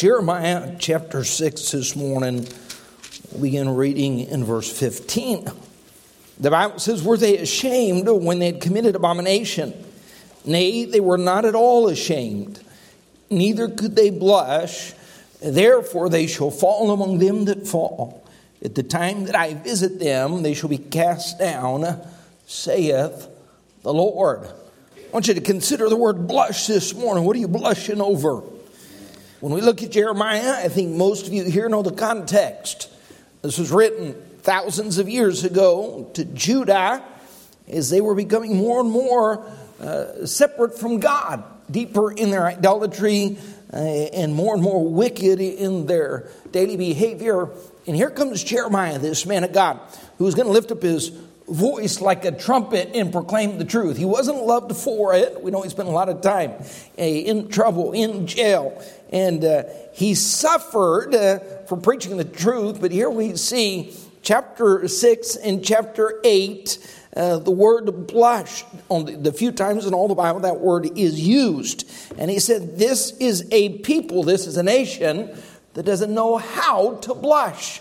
Jeremiah chapter 6 this morning, we'll begin reading in verse 15. The Bible says, Were they ashamed when they had committed abomination? Nay, they were not at all ashamed, neither could they blush. Therefore, they shall fall among them that fall. At the time that I visit them, they shall be cast down, saith the Lord. I want you to consider the word blush this morning. What are you blushing over? When we look at Jeremiah, I think most of you here know the context. This was written thousands of years ago to Judah as they were becoming more and more uh, separate from God, deeper in their idolatry, uh, and more and more wicked in their daily behavior. And here comes Jeremiah, this man of God, who's going to lift up his voice like a trumpet and proclaim the truth. He wasn't loved for it. We know he spent a lot of time uh, in trouble, in jail, and uh, he suffered uh, for preaching the truth. But here we see chapter 6 and chapter 8. Uh, the word blush, on the, the, few times in all the Bible that word is used. And he said, This is a people, this is a nation that doesn't know how to blush.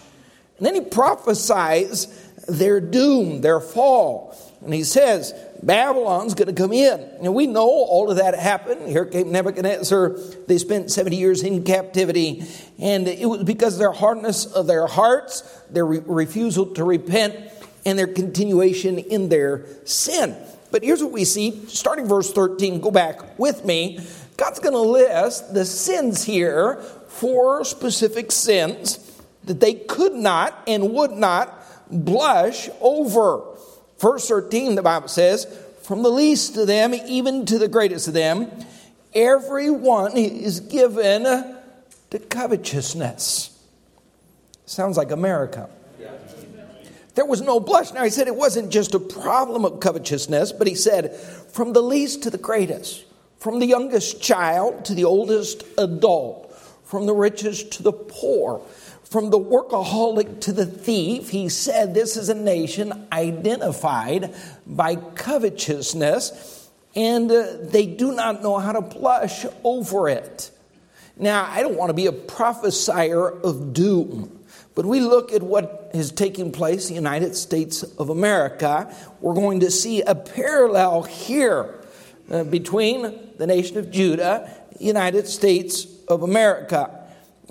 And then he prophesies their doom, their fall. And he says, Babylon's going to come in. And we know all of that happened. Here came Nebuchadnezzar. They spent 70 years in captivity. And it was because of their hardness of their hearts, their re- refusal to repent, and their continuation in their sin. But here's what we see, starting verse 13, go back with me. God's going to list the sins here, four specific sins that they could not and would not blush over. Verse 13, the Bible says, From the least of them, even to the greatest of them, everyone is given to covetousness. Sounds like America. There was no blush. Now, he said it wasn't just a problem of covetousness, but he said, from the least to the greatest, from the youngest child to the oldest adult, from the richest to the poor, from the workaholic to the thief, he said this is a nation identified by covetousness, and uh, they do not know how to blush over it. Now, I don't want to be a prophesier of doom, but we look at what is taking place in the United States of America, we're going to see a parallel here uh, between the nation of Judah, United States of America.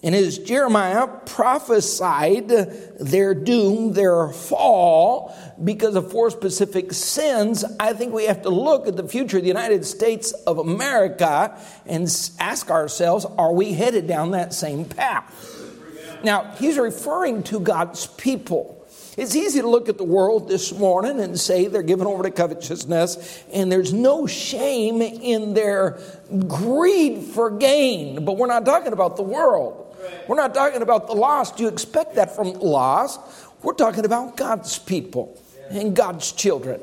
And as Jeremiah prophesied their doom, their fall, because of four specific sins, I think we have to look at the future of the United States of America and ask ourselves are we headed down that same path? Now, he's referring to God's people. It's easy to look at the world this morning and say they're given over to covetousness, and there's no shame in their greed for gain. But we're not talking about the world. We're not talking about the lost. You expect that from lost. We're talking about God's people and God's children.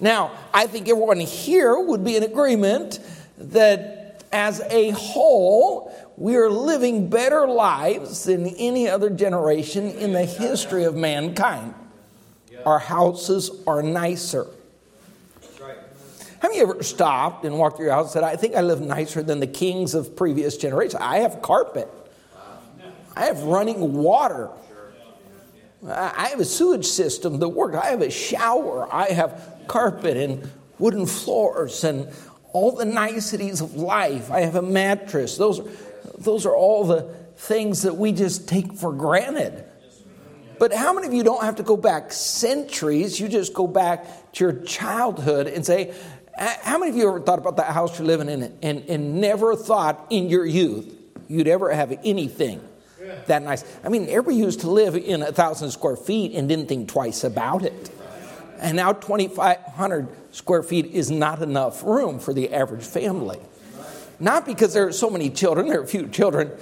Now, I think everyone here would be in agreement that as a whole, we are living better lives than any other generation in the history of mankind. Our houses are nicer. Have you ever stopped and walked through your house and said, I think I live nicer than the kings of previous generations? I have carpet. I have running water. I have a sewage system that works. I have a shower. I have carpet and wooden floors and all the niceties of life. I have a mattress. Those are, those are all the things that we just take for granted. But how many of you don't have to go back centuries? You just go back to your childhood and say, how many of you ever thought about that house you're living in and, and never thought in your youth you'd ever have anything that nice. I mean, everybody used to live in a thousand square feet and didn't think twice about it. And now 2,500 square feet is not enough room for the average family. Not because there are so many children, there are few children.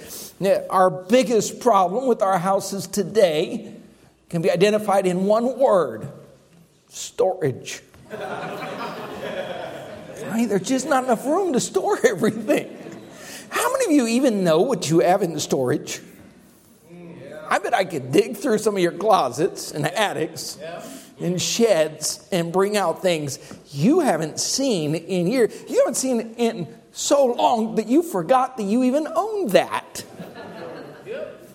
Our biggest problem with our houses today can be identified in one word storage. Mean, there's just not enough room to store everything. How many of you even know what you have in the storage? I bet I could dig through some of your closets and attics and sheds and bring out things you haven't seen in years. You haven't seen in so long that you forgot that you even owned that. Yep.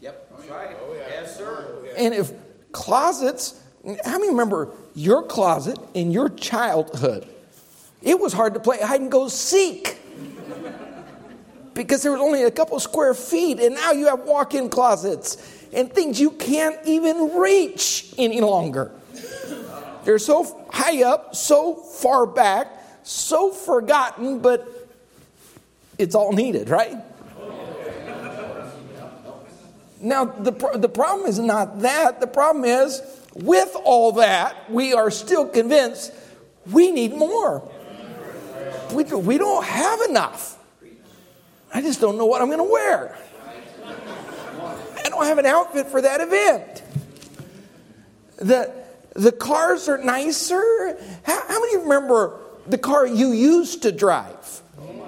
Yep. That's right. Oh, yeah. Yes, sir. Oh, and if closets, how many remember your closet in your childhood? It was hard to play hide and go seek because there was only a couple square feet, and now you have walk in closets and things you can't even reach any longer. They're so high up, so far back, so forgotten, but it's all needed, right? Now, the, the problem is not that. The problem is, with all that, we are still convinced we need more. We, we don't have enough. I just don't know what I'm going to wear. I don't have an outfit for that event. The, the cars are nicer. How, how many remember the car you used to drive?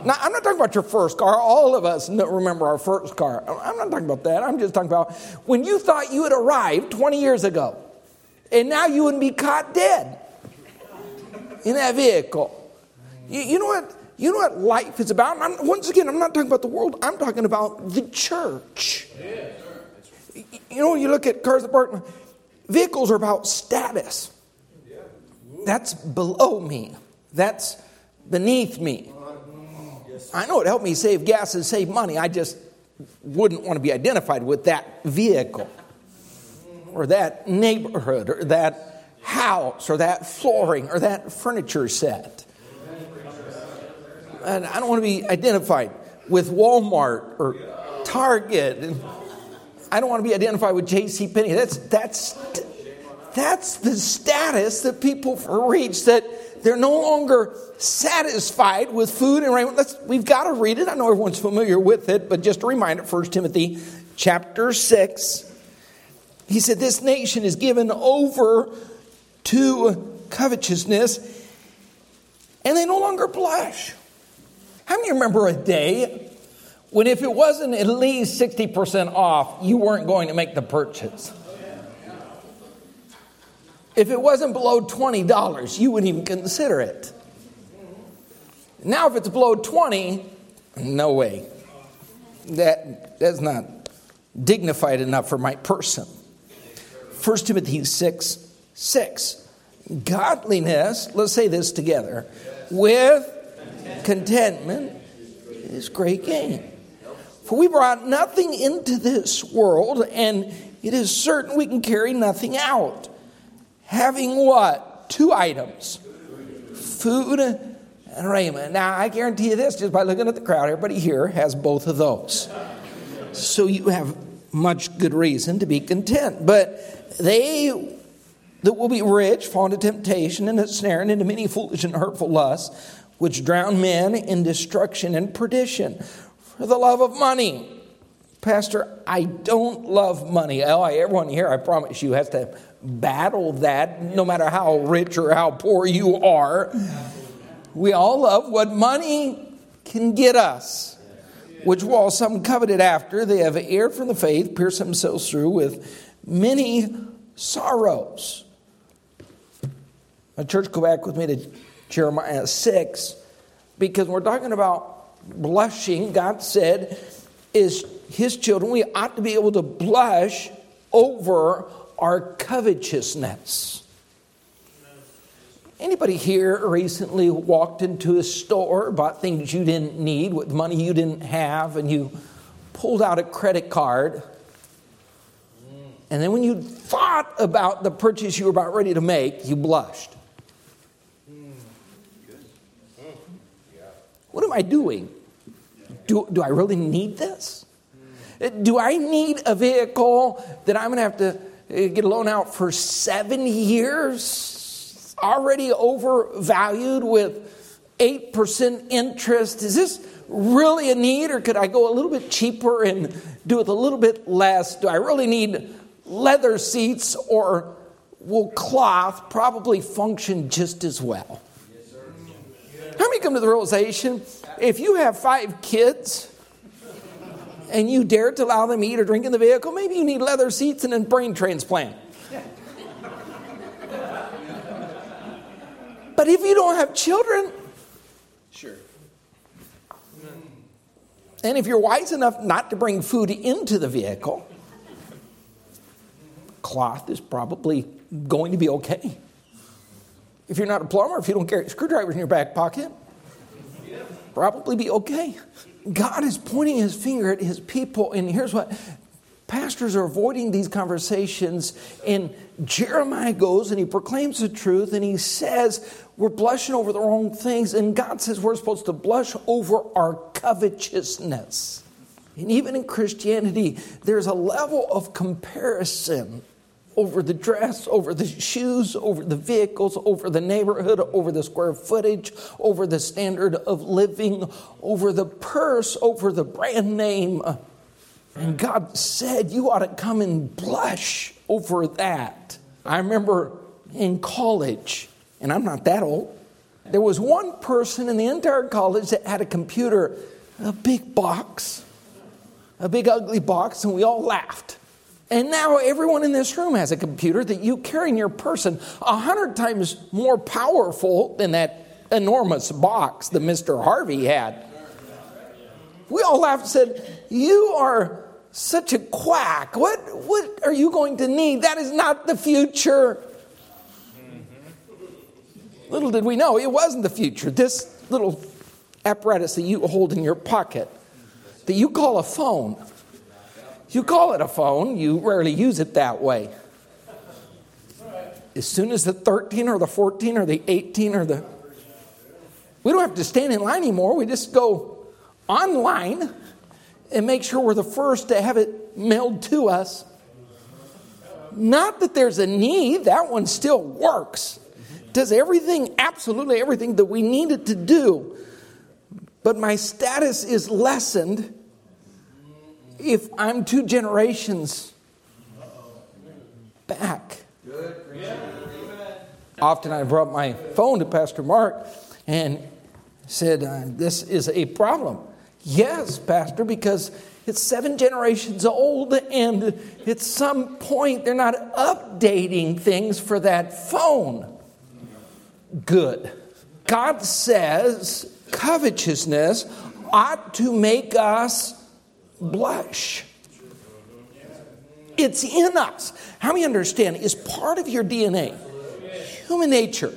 Now, I'm not talking about your first car. All of us remember our first car. I'm not talking about that. I'm just talking about when you thought you had arrived 20 years ago, and now you wouldn't be caught dead in that vehicle. You, you know what? You know what life is about? I'm, once again, I'm not talking about the world. I'm talking about the church. You know, you look at cars that park. Vehicles are about status. That's below me. That's beneath me. I know it helped me save gas and save money. I just wouldn't want to be identified with that vehicle or that neighborhood or that house or that flooring or that furniture set. And I don't want to be identified with Walmart or Target. And I don't want to be identified with J.C. Penney. That's that's that's the status that people reach that they're no longer satisfied with food and raiment. Let's, we've got to read it. I know everyone's familiar with it, but just a reminder 1 Timothy chapter 6. He said, This nation is given over to covetousness, and they no longer blush. How many remember a day when, if it wasn't at least 60% off, you weren't going to make the purchase? If it wasn't below $20, you wouldn't even consider it. Now, if it's below 20, no way. That, that's not dignified enough for my person. 1 Timothy 6 6. Godliness, let's say this together, with contentment is great gain. For we brought nothing into this world, and it is certain we can carry nothing out having what? Two items food and raiment. Now, I guarantee you this just by looking at the crowd, everybody here has both of those. So you have much good reason to be content. But they that will be rich fall into temptation and a snare and into many foolish and hurtful lusts, which drown men in destruction and perdition. For the love of money. Pastor, I don't love money. Oh, everyone here, I promise you, has to battle that no matter how rich or how poor you are. We all love what money can get us, which while some coveted after, they have erred from the faith, pierced themselves through with many sorrows. My church, go back with me to Jeremiah 6, because we're talking about blushing. God said, is his children, we ought to be able to blush over our covetousness. Anybody here recently walked into a store, bought things you didn't need with money you didn't have, and you pulled out a credit card? And then when you thought about the purchase you were about ready to make, you blushed. What am I doing? Do, do I really need this? Do I need a vehicle that I'm going to have to uh, get a loan out for seven years, already overvalued with 8% interest. Is this really a need, or could I go a little bit cheaper and do it a little bit less? Do I really need leather seats, or will cloth probably function just as well? How many come to the realization if you have five kids, and you dare to allow them to eat or drink in the vehicle, maybe you need leather seats and a brain transplant. but if you don't have children, sure. And if you're wise enough not to bring food into the vehicle, cloth is probably going to be okay. If you're not a plumber, if you don't carry screwdrivers in your back pocket, probably be okay. God is pointing his finger at his people, and here's what pastors are avoiding these conversations. And Jeremiah goes and he proclaims the truth, and he says, We're blushing over the wrong things. And God says we're supposed to blush over our covetousness. And even in Christianity, there's a level of comparison over the dress, over the shoes, over the vehicles, over the neighborhood, over the square footage, over the standard of living, over the purse, over the brand name. And God said, You ought to come and blush over that. I remember in college, and I'm not that old, there was one person in the entire college that had a computer, a big box, a big ugly box, and we all laughed. And now everyone in this room has a computer that you carry in your person a hundred times more powerful than that enormous box that Mr. Harvey had. We all laughed and said, You are such a quack. What, what are you going to need? That is not the future. Little did we know it wasn't the future. This little apparatus that you hold in your pocket, that you call a phone, you call it a phone, you rarely use it that way. As soon as the 13 or the 14 or the 18 or the. We don't have to stand in line anymore. We just go online and make sure we're the first to have it mailed to us. Not that there's a need, that one still works. Does everything, absolutely everything that we needed to do. But my status is lessened if I'm two generations back. Often I brought my phone to Pastor Mark and said, uh, This is a problem. Yes, Pastor, because it's seven generations old, and at some point they're not updating things for that phone. Good. God says covetousness ought to make us blush. It's in us. How many understand? It's part of your DNA, human nature.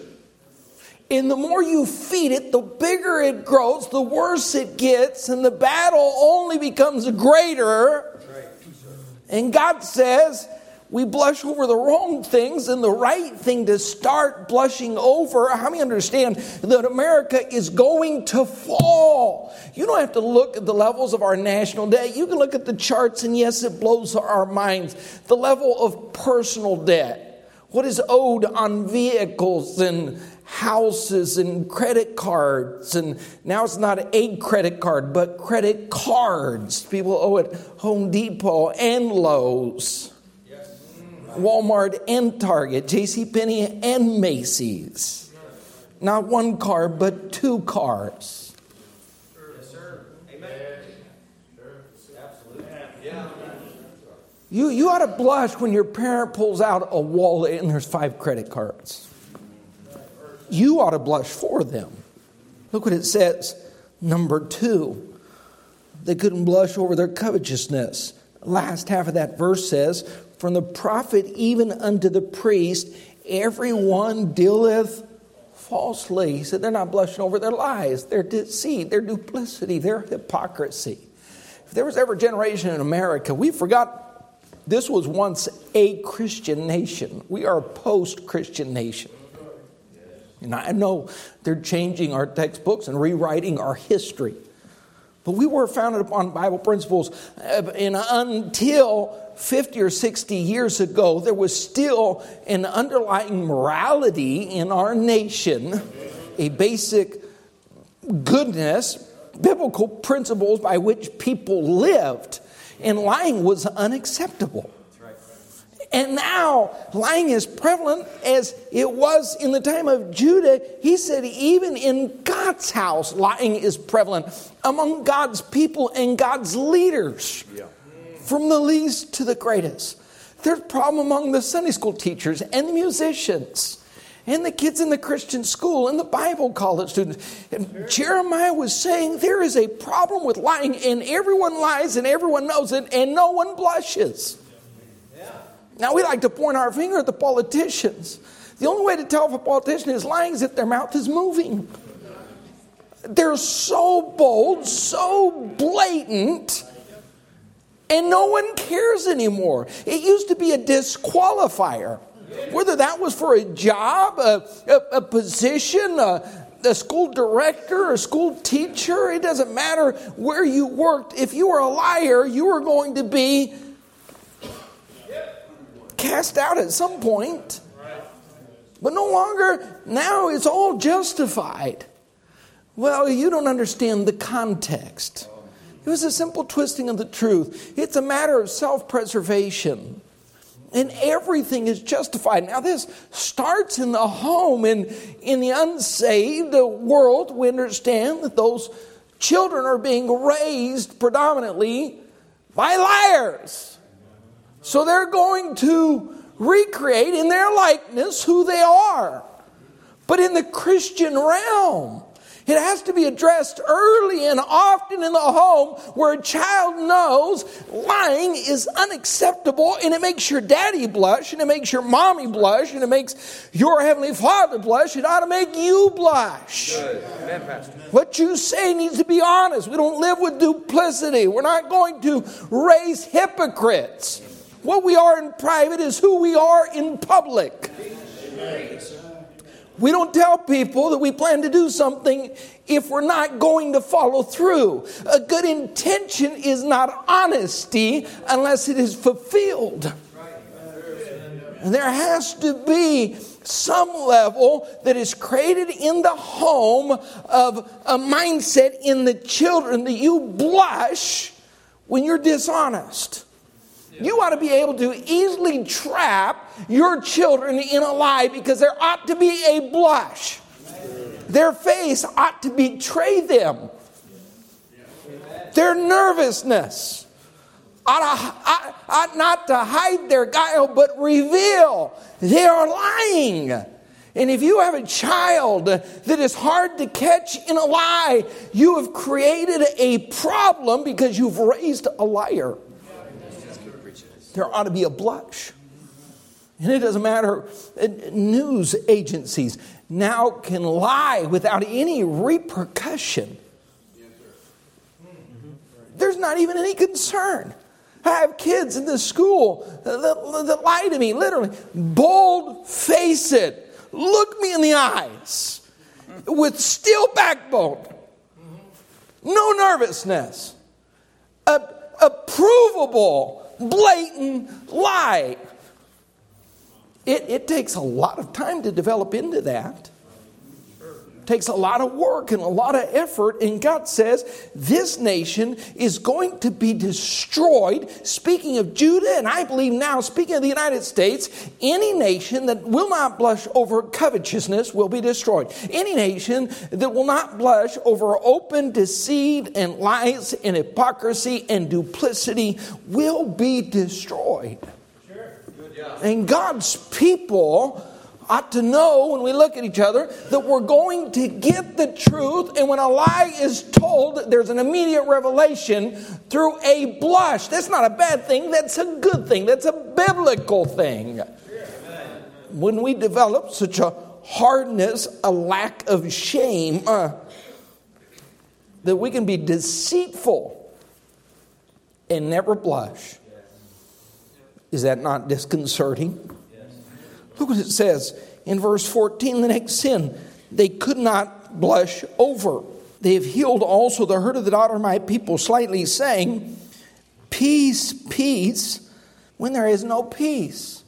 And the more you feed it, the bigger it grows, the worse it gets, and the battle only becomes greater. And God says, we blush over the wrong things and the right thing to start blushing over. How many understand that America is going to fall? You don't have to look at the levels of our national debt. You can look at the charts, and yes, it blows our minds. The level of personal debt, what is owed on vehicles and houses and credit cards. And now it's not a credit card, but credit cards. People owe it Home Depot and Lowe's. Walmart and Target, J.C. Penney and Macy's. Not one car, but two cars. Yes, sir. Amen. You, you ought to blush when your parent pulls out a wallet and there's five credit cards. You ought to blush for them. Look what it says. Number two, they couldn't blush over their covetousness. Last half of that verse says, from the prophet even unto the priest, everyone dealeth falsely. He said they're not blushing over their lies, their deceit, their duplicity, their hypocrisy. If there was ever a generation in America, we forgot this was once a Christian nation. We are a post Christian nation. And I know they're changing our textbooks and rewriting our history. But we were founded upon Bible principles, uh, and until 50 or 60 years ago, there was still an underlying morality in our nation, a basic goodness, biblical principles by which people lived, and lying was unacceptable. And now lying is prevalent as it was in the time of Judah. He said, even in God's house, lying is prevalent among God's people and God's leaders, yeah. From the least to the greatest. There's a problem among the Sunday school teachers and the musicians and the kids in the Christian school and the Bible college students. And Jeremiah was saying there is a problem with lying, and everyone lies and everyone knows it, and no one blushes. Now, we like to point our finger at the politicians. The only way to tell if a politician is lying is if their mouth is moving. They're so bold, so blatant, and no one cares anymore. It used to be a disqualifier. Whether that was for a job, a, a, a position, a, a school director, a school teacher, it doesn't matter where you worked. If you were a liar, you were going to be cast out at some point. But no longer, now it's all justified. Well, you don't understand the context. It was a simple twisting of the truth. It's a matter of self preservation. And everything is justified. Now, this starts in the home. And in the unsaved world, we understand that those children are being raised predominantly by liars. So they're going to recreate in their likeness who they are. But in the Christian realm, it has to be addressed early and often in the home where a child knows lying is unacceptable and it makes your daddy blush and it makes your mommy blush and it makes your heavenly father blush. It ought to make you blush. Amen, what you say needs to be honest. We don't live with duplicity. We're not going to raise hypocrites. What we are in private is who we are in public. We don't tell people that we plan to do something if we're not going to follow through. A good intention is not honesty unless it is fulfilled. And there has to be some level that is created in the home of a mindset in the children that you blush when you're dishonest. You ought to be able to easily trap your children in a lie because there ought to be a blush. Their face ought to betray them. Their nervousness ought, to, ought, not to hide their guile, but reveal they are lying. And if you have a child that is hard to catch in a lie, you have created a problem because you've raised a liar there ought to be a blush. And it doesn't matter, news agencies now can lie without any repercussion. There's not even any concern. I have kids in this school that, that lie to me, literally. Bold face it. Look me in the eyes with steel backbone. No nervousness. A, approvable blatant lie. It, it takes a lot of time to develop into that. Takes a lot of work and a lot of effort, and God says this nation is going to be destroyed. Speaking of Judah, and I believe now, speaking of the United States, any nation that will not blush over covetousness will be destroyed. Any nation that will not blush over open deceit and lies and hypocrisy and duplicity will be destroyed. And God's people ought to know when we look at each other that we're going to get the truth, and when a lie is told, there's an immediate revelation through a blush. That's not a bad thing, that's a good thing, that's a biblical thing. When we develop such a hardness, a lack of shame, uh, that we can be deceitful and never blush. Is that not disconcerting? Look what it says in verse 14 the next sin. They could not blush over. They have healed also the hurt of the daughter of my people, slightly saying, Peace, peace, when there is no peace.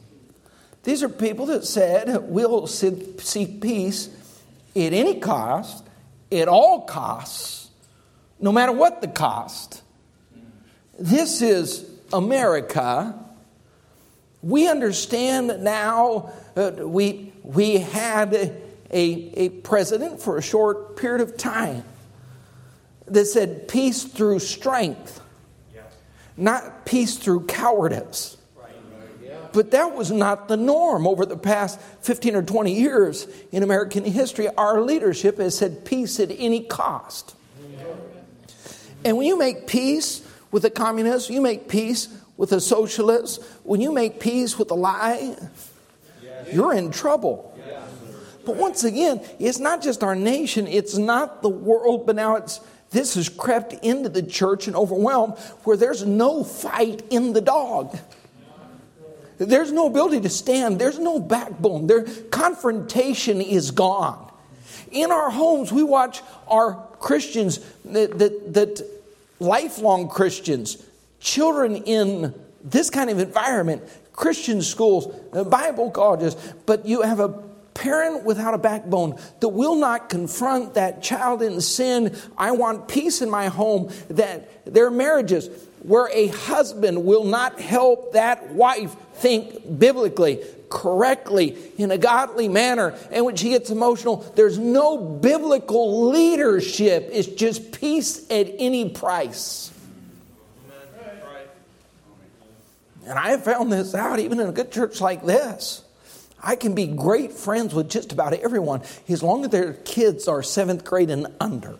These are people that said, We'll seek peace at any cost, at all costs, no matter what the cost. This is America we understand that now, uh, we, we had a, a president for a short period of time that said peace through strength, not peace through cowardice. But that was not the norm over the past 15 or 20 years in American history. Our leadership has said peace at any cost. And when you make peace with the communists, you make peace with a socialist, when you make peace with a lie, you're in trouble. But once again, it's not just our nation, it's not the world, but now it's this has crept into the church and overwhelmed where there's no fight in the dog. There's no ability to stand, there's no backbone, their confrontation is gone. In our homes, we watch our Christians that, that, that lifelong Christians, children in this kind of environment, Christian schools, Bible colleges, but you have a parent without a backbone that will not confront that child in sin. I want peace in my home, that their marriages, where a husband will not help that wife think biblically, correctly, in a godly manner, and when she gets emotional, there's no biblical leadership. It's just peace at any price. And I have found this out even in a good church like this. I can be great friends with just about everyone as long as their kids are seventh grade and under.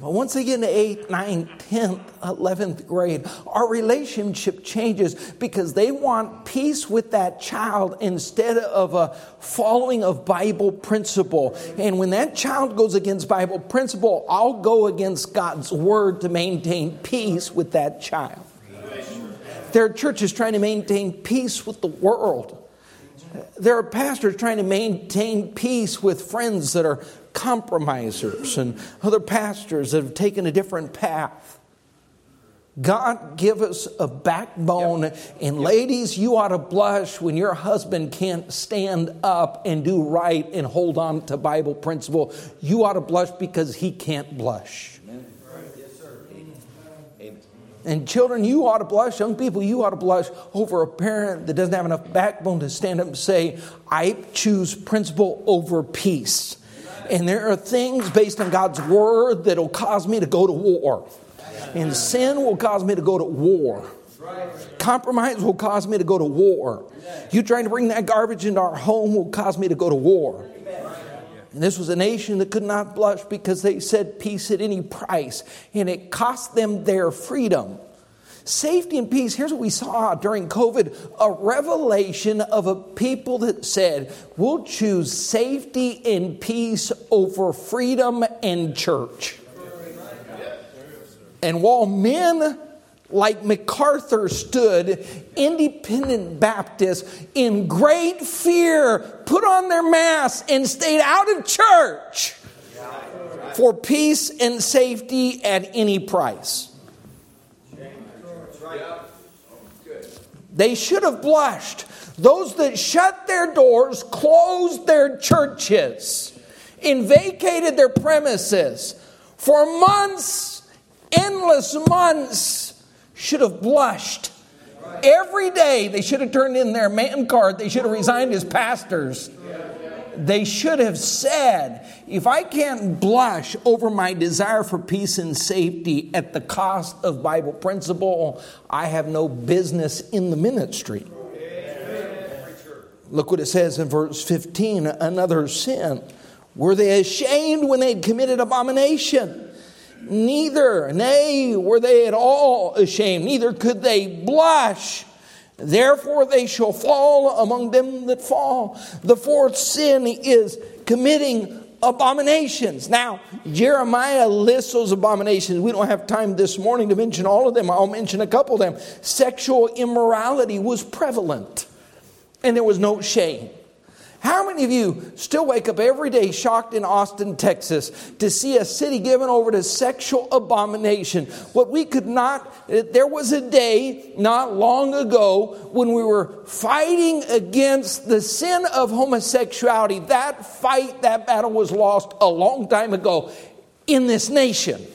But once they get into 8th, ninth, 10th, 11th grade, our relationship changes because they want peace with that child instead of a following of Bible principle. And when that child goes against Bible principle, I'll go against God's word to maintain peace with that child. There are churches trying to maintain peace with the world. There are pastors trying to maintain peace with friends that are compromisers and other pastors that have taken a different path. God give us a backbone. Yep. And ladies, you ought to blush when your husband can't stand up and do right and hold on to Bible principle. You ought to blush because he can't blush. And children, you ought to blush. Young people, you ought to blush over a parent that doesn't have enough backbone to stand up and say, I choose principle over peace. And there are things based on God's word that'll cause me to go to war. And sin will cause me to go to war. Compromise will cause me to go to war. You trying to bring that garbage into our home will cause me to go to war. And this was a nation that could not blush because they said peace at any price, and it cost them their freedom. Safety and peace, here's what we saw during COVID a revelation of a people that said, We'll choose safety and peace over freedom and church. And while men like MacArthur stood, independent Baptists in great fear put on their masks and stayed out of church for peace and safety at any price. They should have blushed. Those that shut their doors, closed their churches, and vacated their premises for months, endless months, should have blushed. Every day they should have turned in their man card, they should have resigned as pastors. They should have said, if I can't blush over my desire for peace and safety at the cost of Bible principle, I have no business in the ministry. Look what it says in verse 15 another sin. Were they ashamed when they had committed abomination? Neither, nay, were they at all ashamed, neither could they blush. Therefore, they shall fall among them that fall. The fourth sin is committing abominations. Now, Jeremiah lists those abominations. We don't have time this morning to mention all of them. I'll mention a couple of them. Sexual immorality was prevalent, and there was no shame. How many of you still wake up every day shocked in Austin, Texas, to see a city given over to sexual abomination? What we could not, there was a day not long ago when we were fighting against the sin of homosexuality. That fight, that battle was lost a long time ago in this nation.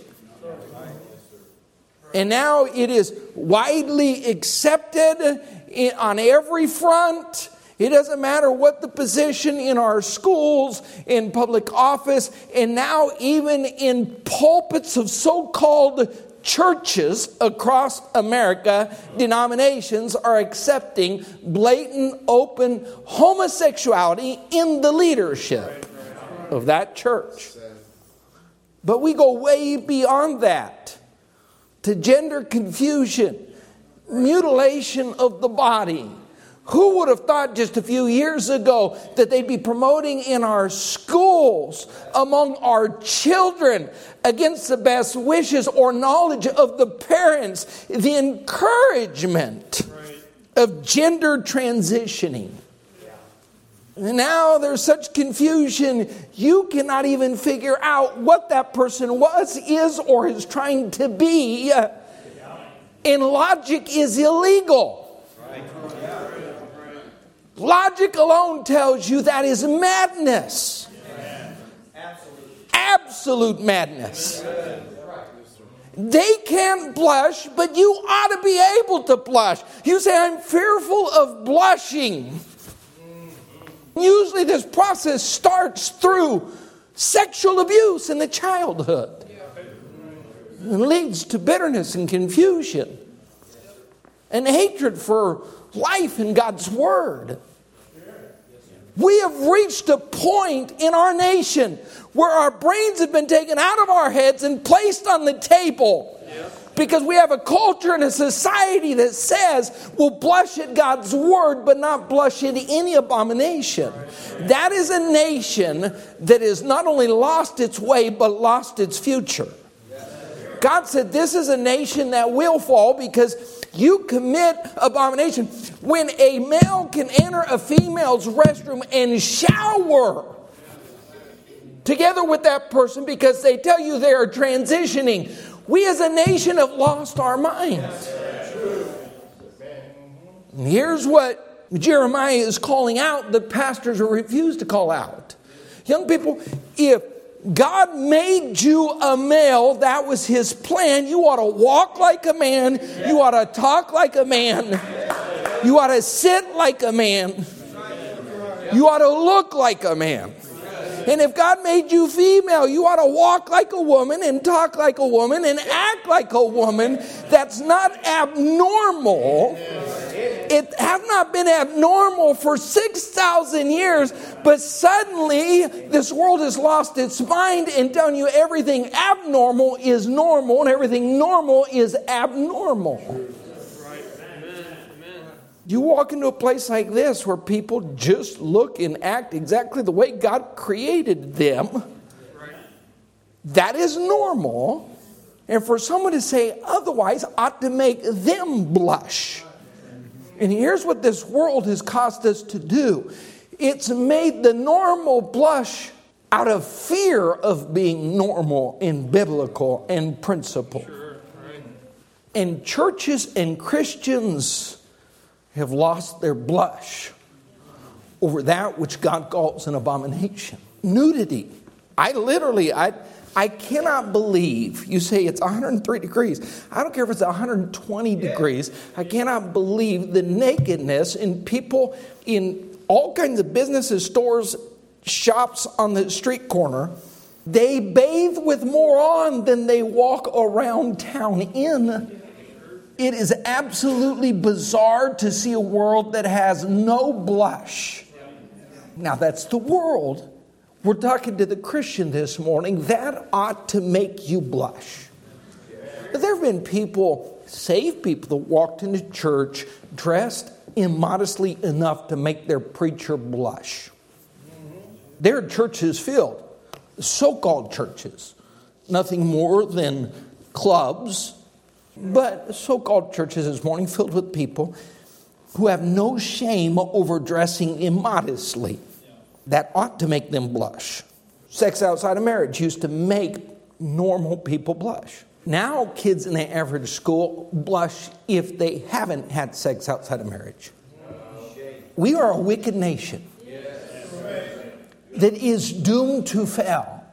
And now it is widely accepted on every front it doesn't matter what the position in our schools, in public office, and now even in pulpits of so called churches across America, denominations are accepting blatant, open homosexuality in the leadership of that church. But we go way beyond that to gender confusion mutilation of the body. Who would have thought just a few years ago that they'd be promoting in our schools, among our children, against the best wishes or knowledge of the parents, the encouragement of gender transitioning? Now there's such confusion, you cannot even figure out what that person was, is, or is trying to be. And logic is illegal. Logic alone tells you that is madness. Absolute madness. They can't blush, but you ought to be able to blush. You say, I'm fearful of blushing. Usually, this process starts through sexual abuse in the childhood and leads to bitterness and confusion and hatred for life in God's Word. We have reached a point in our nation where our brains have been taken out of our heads and placed on the table. Because we have a culture and a society that says we'll blush at God's word, but not blush at any abomination. That is a nation that has not only lost its way, but lost its future. God said, This is a nation that will fall because you commit abomination. When a male can enter a female's restroom and shower together with that person because they tell you they are transitioning, we as a nation have lost our minds. And here's what Jeremiah is calling out that pastors are refused to call out. Young people, if God made you a male. That was his plan. You ought to walk like a man. You ought to talk like a man. You ought to sit like a man. You ought to look like a man. And if God made you female, you ought to walk like a woman and talk like a woman and act like a woman. That's not abnormal. It have not been abnormal for 6,000 years, but suddenly this world has lost its mind and telling you everything abnormal is normal and everything normal is abnormal. You walk into a place like this where people just look and act exactly the way God created them. That is normal. And for someone to say otherwise ought to make them blush. And here's what this world has caused us to do it's made the normal blush out of fear of being normal and biblical and principle. And churches and Christians have lost their blush over that which God calls an abomination. Nudity. I literally, I, I cannot believe you say it's 103 degrees. I don't care if it's 120 degrees. I cannot believe the nakedness in people in all kinds of businesses, stores, shops on the street corner. They bathe with more on than they walk around town in. It is absolutely bizarre to see a world that has no blush. Now, that's the world. We're talking to the Christian this morning. That ought to make you blush. There have been people, saved people, that walked into church dressed immodestly enough to make their preacher blush. There are churches filled, so called churches, nothing more than clubs but so called churches this morning filled with people who have no shame over dressing immodestly. That ought to make them blush. Sex outside of marriage used to make normal people blush. Now, kids in the average school blush if they haven't had sex outside of marriage. We are a wicked nation that is doomed to fail.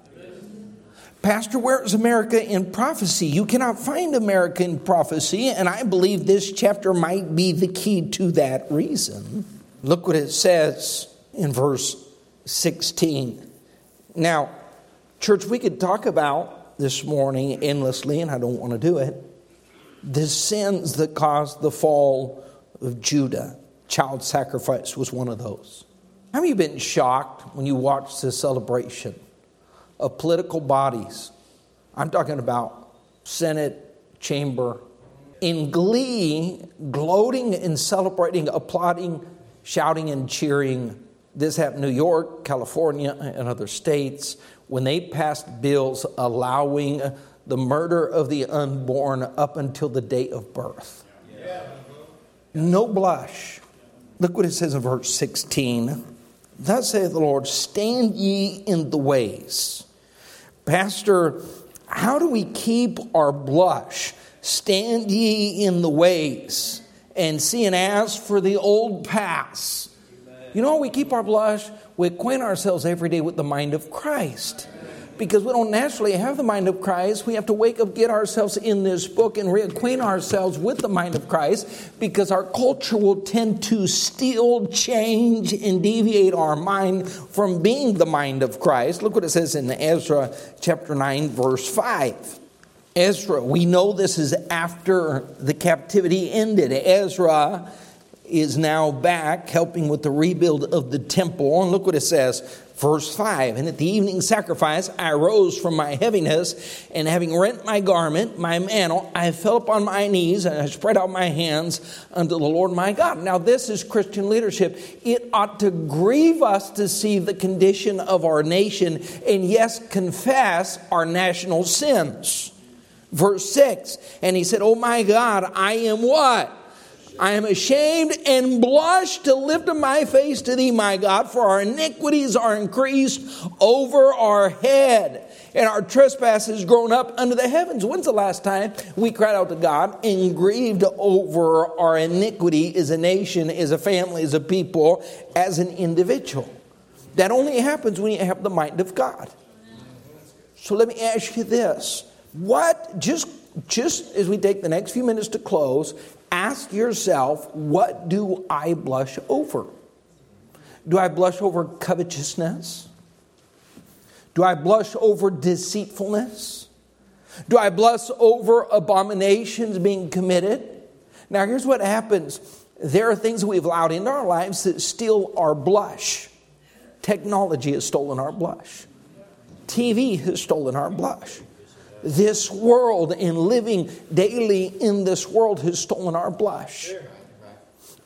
Pastor, where is America in prophecy? You cannot find America in prophecy, and I believe this chapter might be the key to that reason. Look what it says in verse 16. Now, church, we could talk about this morning endlessly, and I don't want to do it. The sins that caused the fall of Judah. Child sacrifice was one of those. Have you been shocked when you watched this celebration? of political bodies. I'm talking about Senate, chamber, in glee, gloating and celebrating, applauding, shouting and cheering. This happened in New York, California, and other states when they passed bills allowing the murder of the unborn up until the day of birth. No blush. Look what it says in verse 16. Thus saith the Lord, stand ye in the ways. Pastor, how do we keep our blush? Stand ye in the ways and see and ask for the old paths. You know, we keep our blush, we acquaint ourselves every day with the mind of Christ because we don't naturally have the mind of Christ. We have to wake up, get ourselves in this book, and reacquaint ourselves with the mind of Christ because our culture will tend to steal, change, and deviate our mind from being the mind of Christ. Look what it says in Ezra chapter 9, verse 5. Ezra, we know this is after the captivity ended. Ezra is now back helping with the rebuild of the temple. And look what it says Verse 5 And at the evening sacrifice, I rose from my heaviness, and having rent my garment, my mantle, I fell upon my knees, and I spread out my hands unto the Lord my God. Now, this is Christian leadership. It ought to grieve us to see the condition of our nation, and yes, confess our national sins. Verse 6 And he said, Oh my God, I am what? I am ashamed and blush to lift up my face to thee, my God, for our iniquities are increased over our head, and our trespasses grown up under the heavens. When's the last time we cried out to God and grieved over our iniquity as a nation, as a family, as a people, as an individual? That only happens when you have the mind of God. So let me ask you this. What, just, just as we take the next few minutes to close, ask yourself, what do I blush over? Do I blush over covetousness? Do I blush over deceitfulness? Do I blush over abominations being committed? Now, here's what happens there are things we've allowed into our lives that steal our blush. Technology has stolen our blush, TV has stolen our blush this world and living daily in this world has stolen our blush.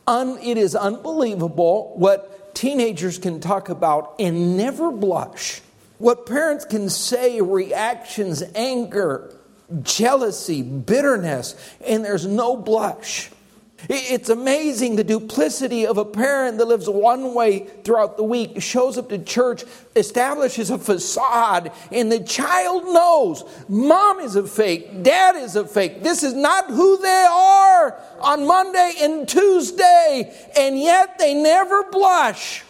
Un, it is unbelievable what teenagers can talk about and never blush. What parents can say, reactions, anger, jealousy, bitterness, and there's no blush. It's amazing the duplicity of a parent that lives one way throughout the week, shows up to church, establishes a facade, and the child knows mom is a fake, dad is a fake. This is not who they are on Monday and Tuesday, and yet they never blush.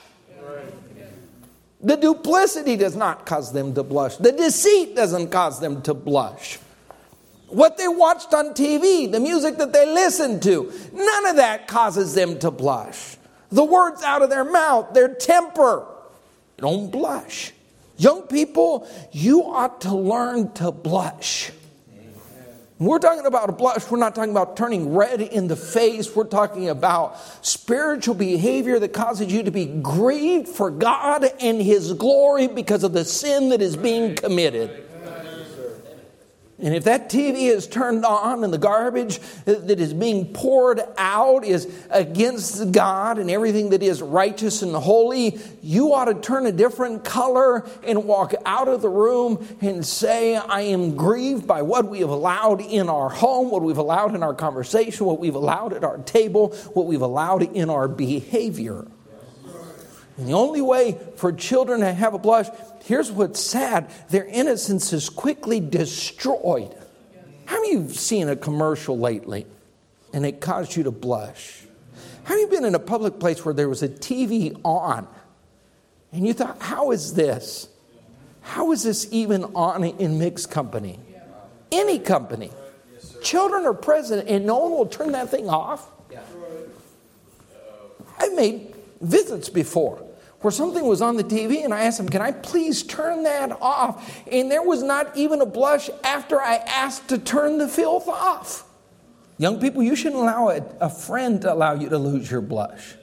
The duplicity does not cause them to blush, the deceit doesn't cause them to blush what they watched on TV, the music that they listened to. None of that causes them to blush. The words out of their mouth, their temper, don't blush. Young people, you ought to learn to blush. we're talking about a blush, we're not talking about turning red in the face. We're talking about spiritual behavior that causes you to be grieved for God and His glory because of the sin that is being committed. And if that TV is turned on and the garbage that is being poured out is against God and everything that is righteous and holy, you ought to turn a different color and walk out of the room and say, I am grieved by what we have allowed in our home, what we've allowed in our conversation, what we've allowed at our table, what we've allowed in our behavior. And the only way for children to have a blush here's what's sad their innocence is quickly destroyed. Have you seen a commercial lately and it caused you to blush? Have you been in a public place where there was a TV on and you thought, how is this? How is this even on in mixed company? Any company. Children are present and no one will turn that thing off. I've made visits before where something was on the TV and I asked him, Can I please turn that off? And there was not even a blush after I asked to turn the filth off. Young people, you shouldn't allow a, a friend to allow you to lose your blush.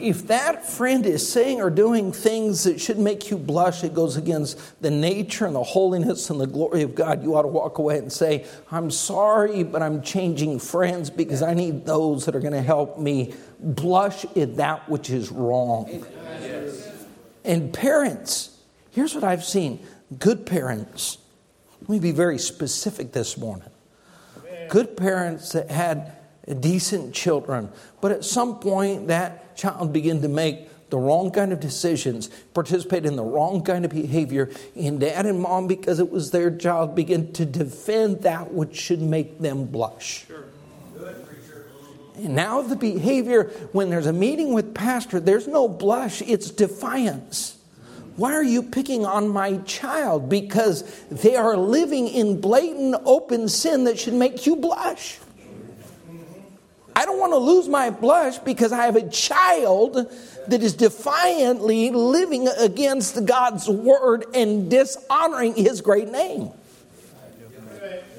If that friend is saying or doing things that should make you blush, it goes against the nature and the holiness and the glory of God, you ought to walk away and say, I'm sorry, but I'm changing friends because I need those that are going to help me blush at that which is wrong. And parents, here's what I've seen good parents. Let me be very specific this morning. Good parents that had decent children, but at some point that child began to make the wrong kind of decisions, participate in the wrong kind of behavior, and dad and mom, because it was their child, begin to defend that which should make them blush. Sure. And now the behavior, when there's a meeting with pastor, there's no blush, it's defiance. Why are you picking on my child? Because they are living in blatant open sin that should make you blush. I don't want to lose my blush because I have a child that is defiantly living against God's word and dishonoring his great name.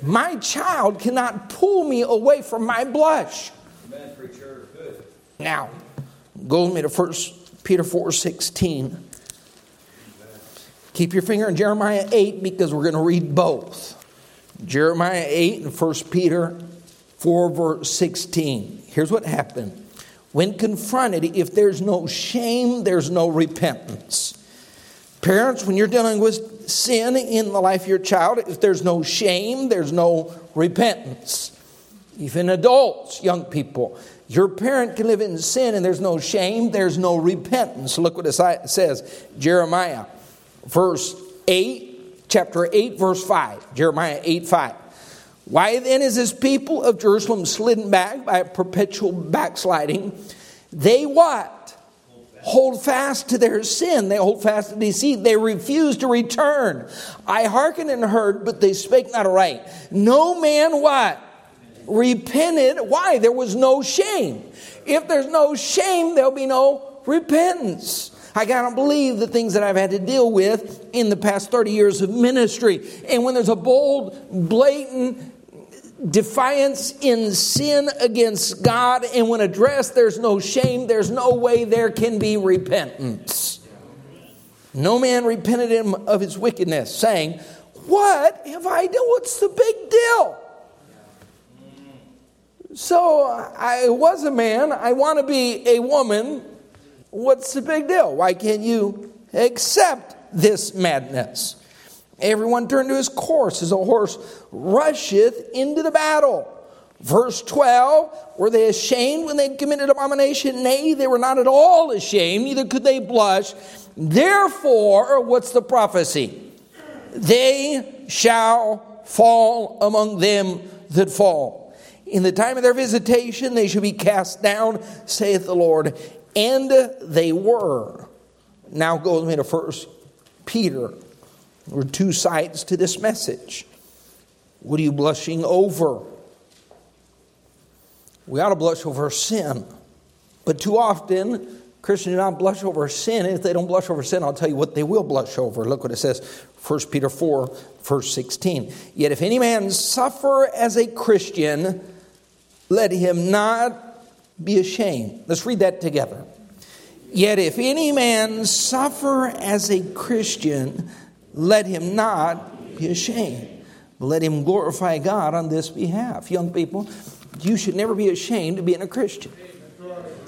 My child cannot pull me away from my blush. Now, go with me to 1 Peter 4 16. Keep your finger in Jeremiah 8 because we're going to read both. Jeremiah 8 and 1 Peter 4, verse 16. Here's what happened. When confronted, if there's no shame, there's no repentance. Parents, when you're dealing with sin in the life of your child, if there's no shame, there's no repentance. Even adults, young people, your parent can live in sin and there's no shame, there's no repentance. Look what it says Jeremiah, verse 8, chapter 8, verse 5. Jeremiah 8, 5. Why then is this people of Jerusalem slidden back by a perpetual backsliding? They what? Hold fast to their sin. They hold fast to deceit. They refuse to return. I hearkened and heard, but they spake not aright. No man what? Repented. Why? There was no shame. If there's no shame, there'll be no repentance. I cannot believe the things that I've had to deal with in the past 30 years of ministry. And when there's a bold, blatant defiance in sin against God, and when addressed, there's no shame, there's no way there can be repentance. No man repented him of his wickedness, saying, What have I done? What's the big deal? So I was a man, I want to be a woman. What's the big deal? Why can't you accept this madness? Everyone turned to his course as a horse rusheth into the battle. Verse 12, were they ashamed when they committed abomination? Nay, they were not at all ashamed, neither could they blush. Therefore, what's the prophecy? They shall fall among them that fall. In the time of their visitation, they shall be cast down, saith the Lord. And they were. Now go with me to First Peter there are two sides to this message. What are you blushing over? We ought to blush over sin. But too often, Christians do not blush over sin. And if they don't blush over sin, I'll tell you what they will blush over. Look what it says 1 Peter 4, verse 16. Yet if any man suffer as a Christian, let him not be ashamed. Let's read that together. Yet if any man suffer as a Christian, let him not be ashamed. But let him glorify God on this behalf. Young people, you should never be ashamed of being a Christian.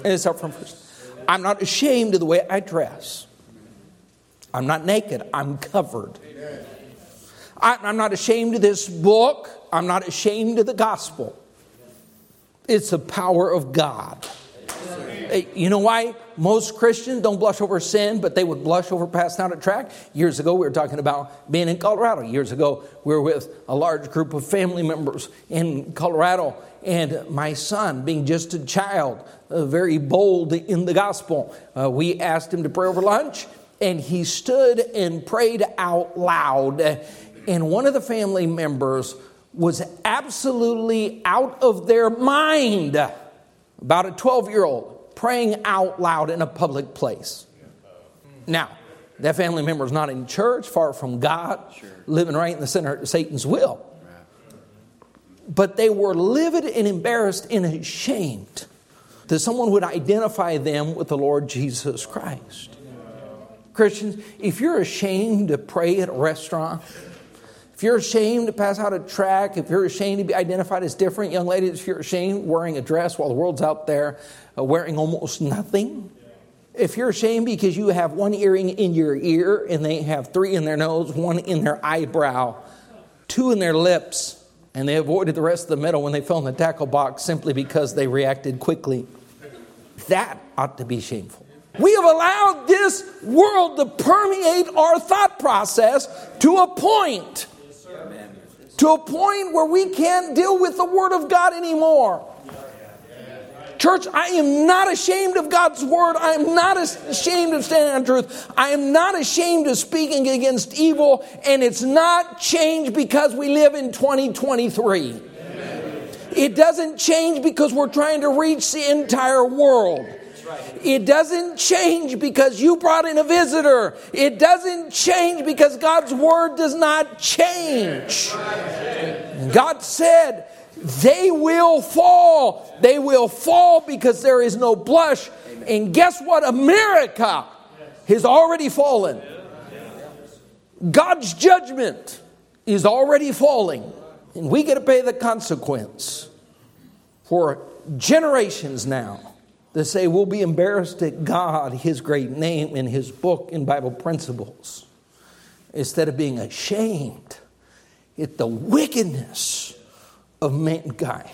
And it's up from first. I'm not ashamed of the way I dress. I'm not naked, I'm covered. I'm not ashamed of this book. I'm not ashamed of the gospel. It's the power of God. You know why most Christians don't blush over sin, but they would blush over passing out a tract? Years ago, we were talking about being in Colorado. Years ago, we were with a large group of family members in Colorado, and my son, being just a child, uh, very bold in the gospel, uh, we asked him to pray over lunch, and he stood and prayed out loud. And one of the family members was absolutely out of their mind about a 12 year old praying out loud in a public place. Now, that family member is not in church, far from God, living right in the center of Satan's will. But they were livid and embarrassed and ashamed that someone would identify them with the Lord Jesus Christ. Christians, if you're ashamed to pray at a restaurant, if you're ashamed to pass out a track, if you're ashamed to be identified as different, young ladies, if you're ashamed wearing a dress while the world's out there Uh, wearing almost nothing, if you're ashamed because you have one earring in your ear and they have three in their nose, one in their eyebrow, two in their lips, and they avoided the rest of the middle when they fell in the tackle box simply because they reacted quickly, that ought to be shameful. We have allowed this world to permeate our thought process to a point to a point where we can't deal with the Word of God anymore. Church, I am not ashamed of God's word. I am not ashamed of standing on truth. I am not ashamed of speaking against evil, and it's not changed because we live in 2023. Amen. It doesn't change because we're trying to reach the entire world. It doesn't change because you brought in a visitor. It doesn't change because God's word does not change. God said, they will fall. They will fall because there is no blush. And guess what? America has already fallen. God's judgment is already falling. And we get to pay the consequence for generations now that say we'll be embarrassed at God, His great name, and His book, and Bible principles, instead of being ashamed at the wickedness of mankind.